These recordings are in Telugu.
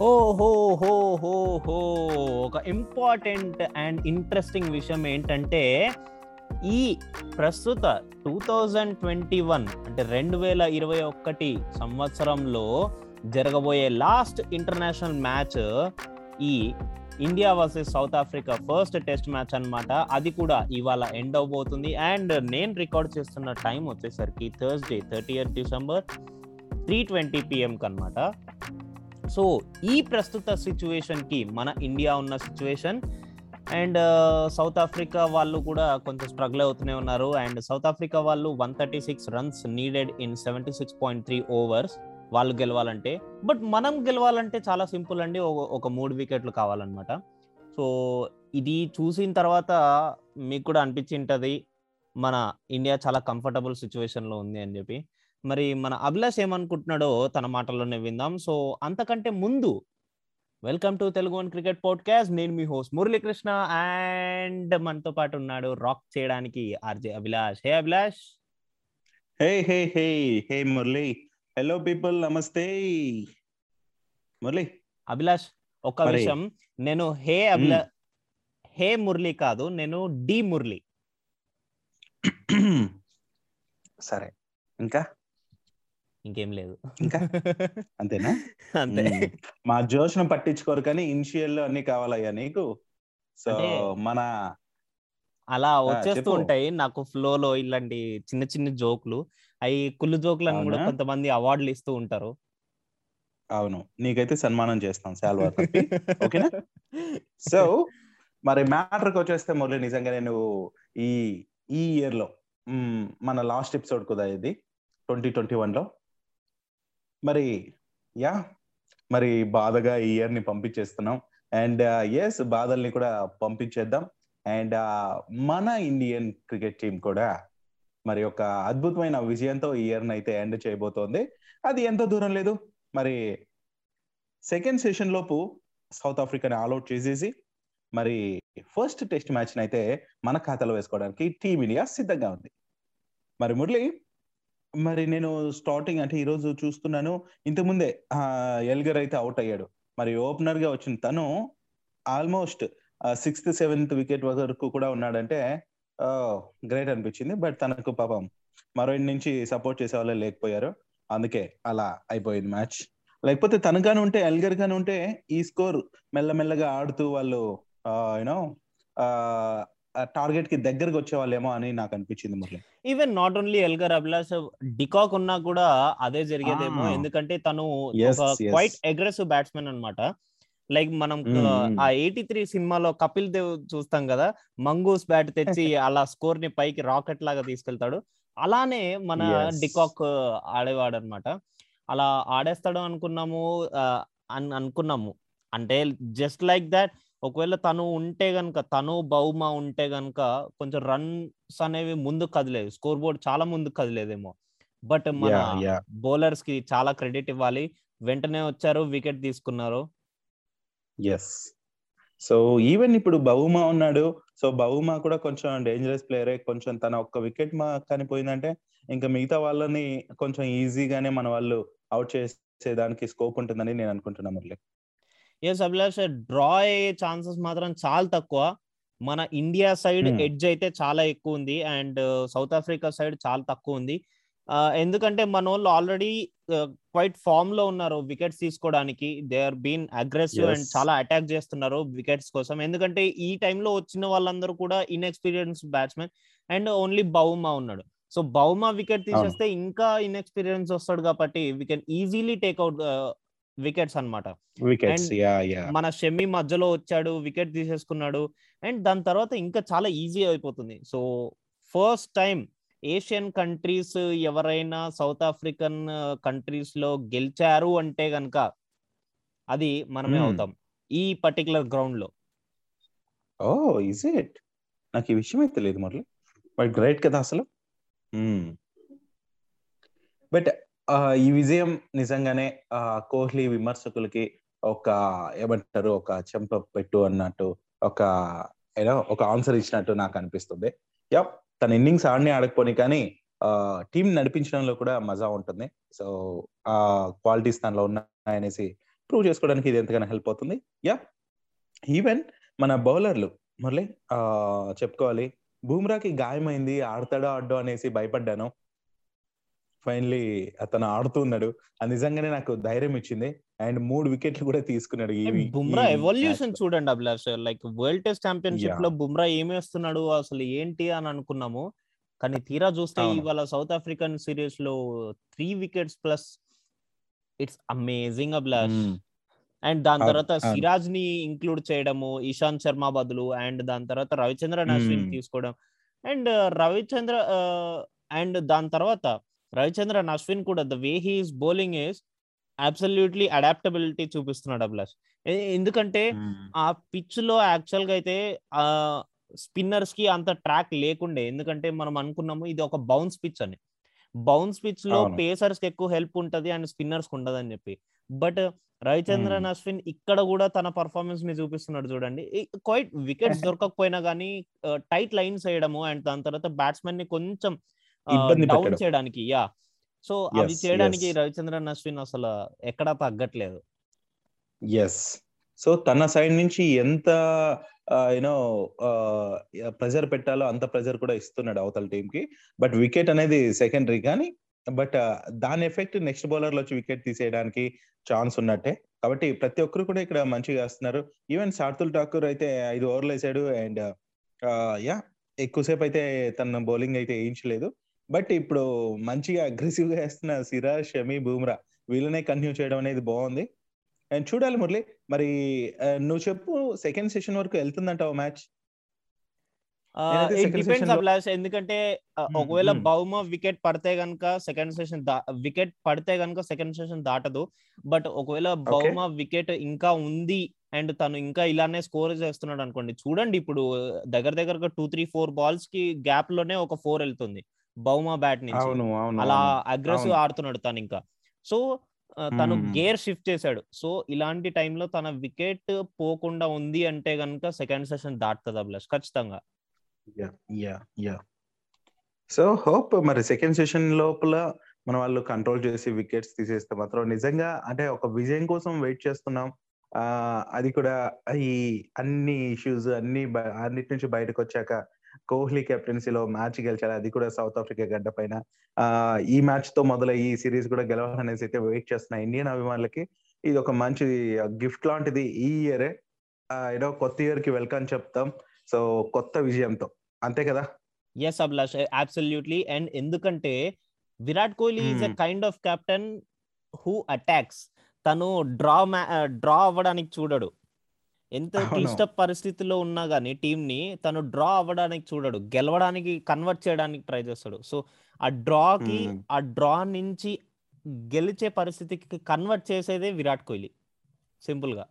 ఓ హో హో హో ఒక ఇంపార్టెంట్ అండ్ ఇంట్రెస్టింగ్ విషయం ఏంటంటే ఈ ప్రస్తుత టూ థౌజండ్ ట్వంటీ వన్ అంటే రెండు వేల ఇరవై ఒకటి సంవత్సరంలో జరగబోయే లాస్ట్ ఇంటర్నేషనల్ మ్యాచ్ ఈ India versus South Africa first test match అనమాట అది కూడా ఇవాళ ఎండ్ అవబోతుంది. అండ్ నేను రికార్డ్ చేస్తున్న టైం వచ్చేసరికి Thursday thirty eighth December three twenty పిఎంకి అనమాట సో ఈ ప్రస్తుత సిచ్యువేషన్కి మన ఇండియా ఉన్న సిచ్యువేషన్ అండ్ సౌత్ ఆఫ్రికా వాళ్ళు కూడా కొంచెం స్ట్రగుల్ అవుతూనే ఉన్నారు. అండ్ సౌత్ ఆఫ్రికా వాళ్ళు one thirty six runs needed in seventy six point three overs వాళ్ళు గెలవాలంటే. బట్ మనం గెలవాలంటే చాలా సింపుల్ అండి. ఒక- ఒక మూడు వికెట్లు కావాలన్నమాట. సో ఇది చూసిన తర్వాత మీకు కూడా అనిపించి ఉంటుంది. మన ఇండియా చాలా కంఫర్టబుల్ సిచ్యువేషన్లో ఉంది అని చెప్పి. మరి మన అభిలాష్ ఏమనుకుంటున్నాడో తన మాటల్లోనే విందాం. సో అంతకంటే ముందు welcome to Telugu one cricket podcast. నేను మీ హోస్ట్ మురళీకృష్ణ అండ్ మనతో పాటు ఉన్నాడు రాక్ చేయడానికి RJ Abhilash. Hey Abhilash. Hey hey hey hey Murali. Hello people నమస్తే. మురళి. అభిలాష్ ఒక విషయం. నేను హే అభిలా హే మురళి కాదు నేను డి మురళి. సరే. ఇంకా? ఇంకేం లేదు. ఇంకా? అంతేనా? అంతే. మా జోష్ను పట్టించుకోరు కానీ ఇనిషియల్ అన్ని కావాలయ్యా నీకు. సో మన అలా వచ్చేస్తూ. ఉంటాయి నాకు ఫ్లోలో ఇలాంటి చిన్న చిన్న జోకులు. అవి కుళ్ళు జోకులను కూడా అవునా? కొంతమంది అవార్డులు ఇస్తూ ఉంటారు. అవును. నీకైతే సన్మానం చేస్తాం శాల్వా ఓకేనా? సో మరి మ్యాటర్కి వచ్చేస్తే మురళి నిజంగానే నువ్వు ఈ ఈ ఇయర్లో మ్మ్, మన లాస్ట్ ఎపిసోడ్ కుదా ఇది? ట్వంటీ ట్వంటీ వన్లో మరి యా మరి బాధగా ఈ ఇయర్ని పంపించేస్తున్నాం. అండ్ ఎస్ బాధల్ని కూడా పంపించేద్దాం. అండ్ మన ఇండియన్ క్రికెట్ టీం కూడా మరి ఒక అద్భుతమైన విజయంతో ఈ ఇయర్ అయితే ఎండ్ చేయబోతోంది. అది ఎంత దూరం లేదు. మరి సెకండ్ సెషన్ లోపు సౌత్ ఆఫ్రికాని ఆల్అౌట్ చేసేసి మరి ఫస్ట్ టెస్ట్ మ్యాచ్ అయితే మన ఖాతాలో వేసుకోవడానికి టీమిండియా సిద్ధంగా ఉంది. మరి మురళి మరి నేను స్టార్టింగ్ అంటే ఈ రోజు చూస్తున్నాను. ఇంతకుముందే ఆ, ఎల్గర్ అయితే అవుట్ అయ్యాడు. మరి ఓపెనర్గా వచ్చిన తను ఆల్మోస్ట్ సిక్స్త్ సెవెంత్ వికెట్ వరకు కూడా ఉన్నాడంటే గ్రేట్ అనిపించింది. బట్ తనకు పాపం మరో ఇంటి నుంచి సపోర్ట్ చేసే వాళ్ళు లేకపోయారు. అందుకే అలా అయిపోయింది మ్యాచ్ లేకపోతే తనగానే ఉంటే ఎల్గర్ గానే ఉంటే ఈ స్కోర్ మెల్లమెల్లగా ఆడుతూ వాళ్ళు యూనో టార్గెట్కి దగ్గరకు వచ్చే వాళ్ళేమో అని నాకు అనిపించింది Murali even not only Elgar Abhilash de Kock ఉన్నా కూడా అదే జరిగేదేమో Ah. ఎందుకంటే తను. క్వైట్ అగ్రెసివ్ బ్యాట్స్మెన్ అన్నమాట లైక్ మనం Mm, mm. ఆ ఎయిటీ త్రీ సినిమాలో కపిల్ దేవ్ చూస్తాం కదా మంగూస్ బ్యాట్ తెచ్చి అలా స్కోర్ని పైకి రాకెట్ లాగా తీసుకెళ్తాడు అలానే మన. డికాక్ ఆడేవాడు అనమాట అలా ఆడేస్తాడు అనుకున్నాము అనుకున్నాము అంటే జస్ట్ లైక్ దాట్ ఒకవేళ తను ఉంటే గనుక తను బౌమా ఉంటే గనుక కొంచెం రన్స్ అనేవి ముందుకు కదిలేదు స్కోర్ బోర్డ్ చాలా ముందుకు కదిలేదేమో. బట్ మన బౌలర్స్కి చాలా క్రెడిట్ ఇవ్వాలి. వెంటనే వచ్చారు వికెట్ తీసుకున్నారు. ఎస్ సో ఈవెన్ ఇప్పుడు బహుమా ఉన్నాడు. సో బహుమా కూడా కొంచెం డేంజరస్ ప్లేయరే కొంచెం తన ఒక్క వికెట్ మా కానీ పోయిందంటే ఇంకా మిగతా వాళ్ళని కొంచెం ఈజీగానే మన వాళ్ళు అవుట్ చేసేదానికి స్కోప్ ఉంటుందని నేను అనుకుంటున్నా మురళి. ఎస్ అభిలాష్ డ్రా అయ్యే ఛాన్సెస్ మాత్రం చాలా తక్కువ. మన ఇండియా సైడ్ Hmm. ఎడ్జ్ అయితే చాలా ఎక్కువ ఉంది అండ్ సౌత్ ఆఫ్రికా సైడ్ చాలా తక్కువ ఉంది. ఎందుకంటే మన వాళ్ళు ఆల్రెడీ క్వైట్ ఫామ్లో ఉన్నారు వికెట్స్ తీసుకోవడానికి. They are been aggressive and. చాలా అటాక్ చేస్తున్నారు వికెట్స్ కోసం. ఎందుకంటే ఈ టైంలో వచ్చిన వాళ్ళందరూ కూడా inexperience batsmen and only Bavuma ఉన్నాడు. సో బౌమా వికెట్ తీసేస్తే ఇంకా ఇన్ఎక్స్పీరియన్స్ వస్తాడు కాబట్టి we can easily take out wickets ya మన షెమ్మి మధ్యలో వచ్చాడు వికెట్ తీసేసుకున్నాడు. అండ్ దాని తర్వాత ఇంకా చాలా ఈజీ అయిపోతుంది. So first time Asian countries ఎవరైనా సౌత్ ఆఫ్రికన్ కంట్రీస్లో గెలిచారు అంటే గనక అది మనమే Hmm. అవుతాం. ఈ పర్టికులర్ గ్రౌండ్లో ఓ ఇజ్ ఇట్? నాకు ఈ విషయం అయితే తెలియదు మురళి. బట్ గ్రేట్ కదా అసలు. బట్ ఈ విజయం నిజంగానే కోహ్లీ విమర్శకులకి ఒక ఏమంటారు ఒక చెంప పెట్టు అన్నట్టు ఒక ఏదో ఒక ఆన్సర్ ఇచ్చినట్టు నాకు అనిపిస్తుంది. యా తన ఇన్నింగ్స్ ఆడనే ఆడకపోని కానీ టీం నడిపించడంలో కూడా మజా ఉంటుంది. సో ఆ క్వాలిటీస్ తనలో ఉన్నాయనేసి ప్రూవ్ చేసుకోవడానికి ఇది ఎంతగానో హెల్ప్ అవుతుంది. యా ఈవెన్ మన బౌలర్లు మురళి చెప్పుకోవాలి బూమ్రాకి గాయమైంది ఆడతాడో ఆడో అనేసి భయపడ్డాను. ఫైనలీ అతను ఆడుతున్నాడు అది నిజంగానే నాకు ధైర్యం ఇచ్చింది అండ్ మూడు వికెట్లు కూడా తీసుకున్నాడు బుమ్రా ఎవల్యూషన్. చూడండి Abhilash like world test championship. లో బుమ్రా ఏమేస్తున్నాడు అసలు ఏంటి అని అనుకున్నాము కానీ తీరా చూస్తే. ఇవాళ సౌత్ ఆఫ్రికన్ సిరీస్లో three wickets plus it's amazing Abhilash mm. And దాని తర్వాత. సిరాజ్ని ఇంక్లూడ్ చేయడము ఇషాంత్ శర్మ బదులు అండ్ దాని తర్వాత రవిచంద్రన్ అశ్విన్ మ్మ్. తీసుకోవడం అండ్ రవిచంద్ర అండ్ దాని తర్వాత రవిచంద్రన్ అశ్విన్ కూడా the way he's bowling is absolutely adaptability చూపిస్తున్నాడు అభిలాష్. ఎందుకంటే మ్మ్. ఆ పిచ్లో యాక్చువల్గా అయితే ఆ స్పిన్నర్స్కి అంత ట్రాక్ లేకుండే. ఎందుకంటే మనం అనుకున్నాము ఇది ఒక బౌన్స్ పిచ్ అని. బౌన్స్ పిచ్లో. పేసర్స్కి ఎక్కువ హెల్ప్ ఉంటది అండ్ స్పిన్నర్స్కి ఉండదని చెప్పి. బట్ రవిచంద్రన్ అశ్విన్ ఇక్కడ కూడా తన పర్ఫార్మెన్స్ని చూపిస్తున్నాడు చూడండి. క్వైట్ వికెట్స్ దొరకకపోయినా కానీ టైట్ లైన్స్ వేయడము అండ్ దాని తర్వాత బ్యాట్స్మెన్ని కొంచెం ఇబ్బంది డౌన్. చేయడానికి యా. సో Yes, చేయడానికి. రవిచంద్రన్ అశ్విన్ అసలు ఎక్కడా తగ్గట్లేదు. ఎస్ సో తన సైడ్ నుంచి ఎంత యూనో ప్రెజర్ పెట్టాలో అంత ప్రెజర్ కూడా ఇస్తున్నాడు అవతల టీం కి బట్ వికెట్ అనేది సెకండరీ కానీ బట్ దాని ఎఫెక్ట్ నెక్స్ట్ బౌలర్లో వచ్చి వికెట్ తీసేయడానికి ఛాన్స్ ఉన్నట్టే. కాబట్టి ప్రతి ఒక్కరు కూడా ఇక్కడ మంచిగా వేస్తున్నారు. ఈవెన్ సార్తుల్ ఠాకూర్ అయితే ఐదు ఓవర్లు వేసాడు అండ్ యా ఎక్కువసేపు అయితే తన బౌలింగ్ అయితే వేయించలేదు. బట్ ఇప్పుడు మంచిగా అగ్రెసివ్గా వేస్తున్న సిరాజ్ షమి బూమ్రా వీళ్ళనే కంటిన్యూ చేయడం అనేది బాగుంది. అండ్ చూడాలి మురళి మరి నువ్వు చెప్పు సెకండ్ సెషన్ వరకు వెళ్తుందంటావు మ్యాచ్? ఎందుకంటే ఒకవేళ. బౌమ వికెట్ పడితే గనుక సెకండ్ సెషన్ వికెట్ పడితే గనుక సెకండ్ సెషన్ దాటదు. బట్ ఒకవేళ బౌమ వికెట్ ఇంకా ఉంది అండ్ తను ఇంకా ఇలానే స్కోర్ చేస్తున్నాడు అనుకోండి. చూడండి ఇప్పుడు దగ్గర దగ్గరగా టూ త్రీ ఫోర్ బాల్స్కి గ్యాప్లోనే ఒక ఫోర్ వెళ్తుంది. బౌమా బ్యాట్ నుంచి. అలా. అగ్రెసివ్. ఆడుతున్నాడు తను ఇంకా సో తను. గేర్ షిఫ్ట్ చేశాడు. సో ఇలాంటి టైంలో తన వికెట్ పోకుండా ఉంది అంటే గనుక సెకండ్ సెషన్ దాటుతుంది అభిలాష్ ఖచ్చితంగా. Ya ya ya so hope మరి సెకండ్ సెషన్ లోపల మన వాళ్ళు కంట్రోల్ చేసి వికెట్స్ తీసేస్తే మాత్రం నిజంగా అంటే ఒక విజయం కోసం వెయిట్ చేస్తున్నాం. ఆ అది కూడా ఈ అన్ని ఇష్యూస్ అన్ని అన్నిటి నుంచి బయటకు వచ్చాక కోహ్లీ కెప్టెన్సీలో మ్యాచ్ గెలిచారు అది కూడా సౌత్ ఆఫ్రికా గడ్డ పైన. ఈ మ్యాచ్తో మొదలై ఈ సిరీస్ కూడా గెలవాలనేసి అయితే వెయిట్ చేస్తున్న ఇండియన్ అభిమానులకి ఇది ఒక మంచి గిఫ్ట్ లాంటిది ఈ ఇయరే. ఏదో కొత్త ఇయర్కి వెల్కమ్ చెప్తాం. సో కొత్త విజయంతో. అంతే కదా? ఎస్ అభిలాష్ అబ్సల్యూట్లీ అండ్ ఎందుకంటే Virat Kohli is Hmm. Kind of captain who attacks తను డ్రా డ్రా అవ్వడానికి చూడడు. ఎంత. క్లిష్ట పరిస్థితిలో ఉన్నా గానీ టీం ని తను డ్రా అవ్వడానికి చూడడు గెలవడానికి కన్వర్ట్ చేయడానికి ట్రై చేస్తాడు. సో ఆ డ్రా కి Hmm. ఆ డ్రా నుంచి గెలిచే పరిస్థితికి కన్వర్ట్ చేసేదే విరాట్ కోహ్లీ. సింపుల్గా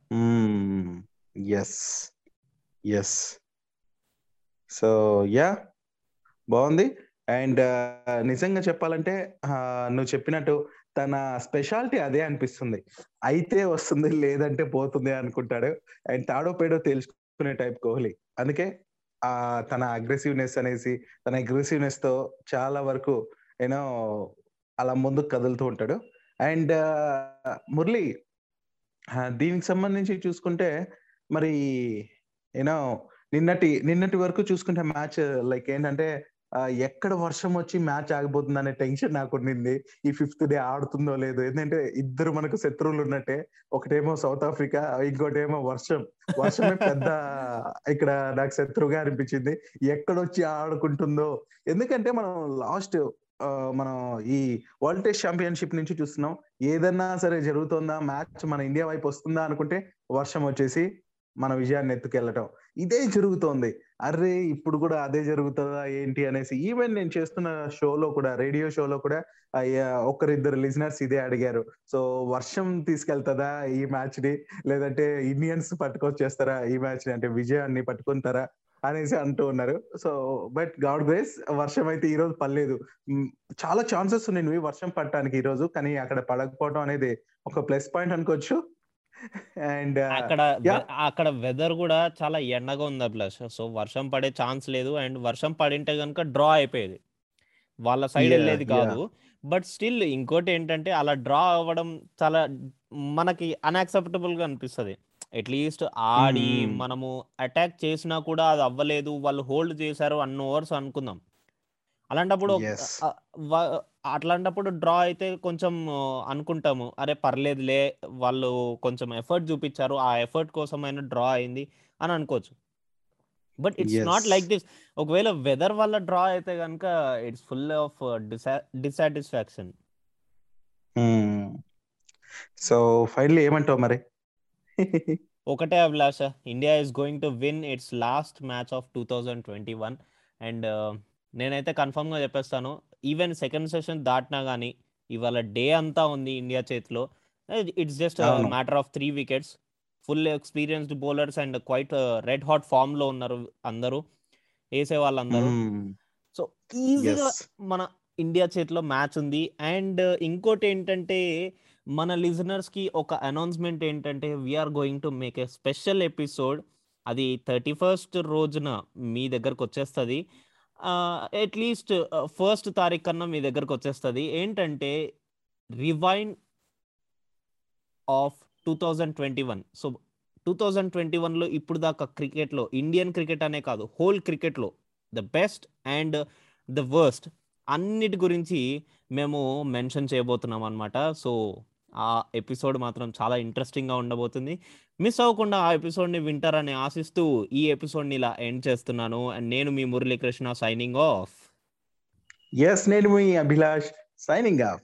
ఎస్ ఎస్ సో యా. బాగుంది అండ్ నిజంగా చెప్పాలంటే నువ్వు చెప్పినట్టు తన స్పెషాలిటీ అదే అనిపిస్తుంది. అయితే వస్తుంది లేదంటే పోతుంది అనుకుంటాడు. అండ్ తాడో పేడో తెలుసుకునే టైప్ కోహ్లీ. అందుకే ఆ తన అగ్రెసివ్నెస్ అనేసి తన అగ్రెసివ్నెస్తో చాలా వరకు యూనో అలా ముందుకు కదులుతూ ఉంటాడు. అండ్ మురళి దీనికి సంబంధించి చూసుకుంటే మరి యూనో నిన్నటి నిన్నటి వరకు చూసుకుంటే మ్యాచ్ లైక్ ఏంటంటే ఎక్కడ వర్షం వచ్చి మ్యాచ్ ఆగిపోతుంది అనే టెన్షన్ నాకు ఉండింది. ఈ ఫిఫ్త్ డే ఆడుతుందో లేదో. ఎందుకంటే ఇద్దరు మనకు శత్రువులు ఉన్నట్టే. ఒకటేమో సౌత్ ఆఫ్రికా ఇంకోటేమో వర్షం. వర్షమే పెద్ద ఇక్కడ నాకు శత్రువుగా అనిపించింది. ఎక్కడొచ్చి ఆడుకుంటుందో. ఎందుకంటే మనం లాస్ట్ మనం ఈ వరల్డ్ టెస్ట్ ఛాంపియన్షిప్ నుంచి చూస్తున్నాం. ఏదన్నా సరే జరుగుతుందా? మ్యాచ్ మన ఇండియా వైపు వస్తుందా అనుకుంటే వర్షం వచ్చేసి మన విజయాన్ని ఎత్తుకెళ్ళటం. ఇదే జరుగుతోంది. అరే ఇప్పుడు కూడా అదే జరుగుతుందా ఏంటి అనేసి ఈవెన్ నేను చేస్తున్న షోలో కూడా రేడియో షోలో కూడా ఒకరిద్దరు లిజనర్స్ ఇదే అడిగారు. సో వర్షం తీసుకెళ్తుందా ఈ మ్యాచ్ని లేదంటే ఇండియన్స్ పట్టుకొచ్చేస్తారా ఈ మ్యాచ్ని అంటే విజయాన్ని పట్టుకుంటారా అనేసి అంటూ ఉన్నారు. సో బట్ గాడ్ గ్రేస్ వర్షం అయితే ఈ రోజు పడలేదు. చాలా ఛాన్సెస్ ఉన్నాయి వర్షం పడటానికి ఈ రోజు. కానీ అక్కడ పడకపోవడం అనేది ఒక ప్లస్ పాయింట్ అనుకోవచ్చు. అండ్ అక్కడ అక్కడ వెదర్ కూడా చాలా ఎండగా ఉంది ప్లస్ సో వర్షం పడే ఛాన్స్ లేదు. అండ్ వర్షం పడింటే కనుక డ్రా అయిపోయేది. వాళ్ళ సైడ్ వెళ్ళేది. కాదు. బట్ స్టిల్ ఇంకోటి ఏంటంటే అలా డ్రా అవ్వడం చాలా మనకి అన్యాక్సెప్టబుల్గా అనిపిస్తుంది. అట్లీస్ట్ ఆడి మ్మ్. మనము అటాక్ చేసినా కూడా అది అవ్వలేదు. వాళ్ళు హోల్డ్ చేశారు అన్న ఓవర్స్ అనుకుందాం. అలాంటప్పుడు అట్లాంటప్పుడు డ్రా అయితే కొంచెం అనుకుంటాము. అరే పర్లేదులే వాళ్ళు కొంచెం ఎఫర్ట్ చూపించారు ఆ ఎఫర్ట్ కోసమైనా డ్రా అయింది అని అనుకోవచ్చు. But it's not like. This. ఒకవేళ వెదర్ వల్ల డ్రా అయితే కనుక it's full of dissatisfaction so finally ఏమంటావు మరి? ఒకటే Abhilash. India is going to win its last match of two thousand twenty one and నేనైతే కన్ఫర్మ్గా చెప్పేస్తాను. ఈవెన్ సెకండ్ సెషన్ దాటినా కానీ ఇవాళ డే అంతా ఉంది ఇండియా చేతిలో. It's just. Matter of three wickets full experienced bowlers and quite red hot ఫామ్లో ఉన్నారు అందరూ. వేసే వాళ్ళందరూ. సో ఈజీగా మన ఇండియా చేతిలో మ్యాచ్ ఉంది. అండ్ ఇంకోటి ఏంటంటే మన లిజనర్స్కి ఒక అనౌన్స్మెంట్ ఏంటంటే we are going to make a special episode అది థర్టీ ఫస్ట్ రోజున మీ దగ్గరకు వచ్చేస్తుంది. అట్లీస్ట్ ఫస్ట్ తారీఖు కన్నా మీ దగ్గరకు వచ్చేస్తుంది. ఏంటంటే rewind of two thousand twenty one so two thousand twenty వన్లో ఇప్పుడు దాకా క్రికెట్లో ఇండియన్ క్రికెట్ అనే కాదు హోల్ క్రికెట్లో the best and the worst అన్నిటి గురించి మేము మెన్షన్ చేయబోతున్నాం అనమాట సో ఆ ఎపిసోడ్ మాత్రం చాలా ఇంట్రెస్టింగ్గా ఉండబోతుంది. మిస్ అవ్వకుండా ఆ ఎపిసోడ్ని వింటారని ఆశిస్తూ ఈ ఎపిసోడ్ని ఇలా ఎండ్ చేస్తున్నాను. అండ్ నేను మీ మురళీకృష్ణ సైనింగ్ ఆఫ్. ఎస్ నేను మీ అభిలాష్ సైనింగ్ ఆఫ్.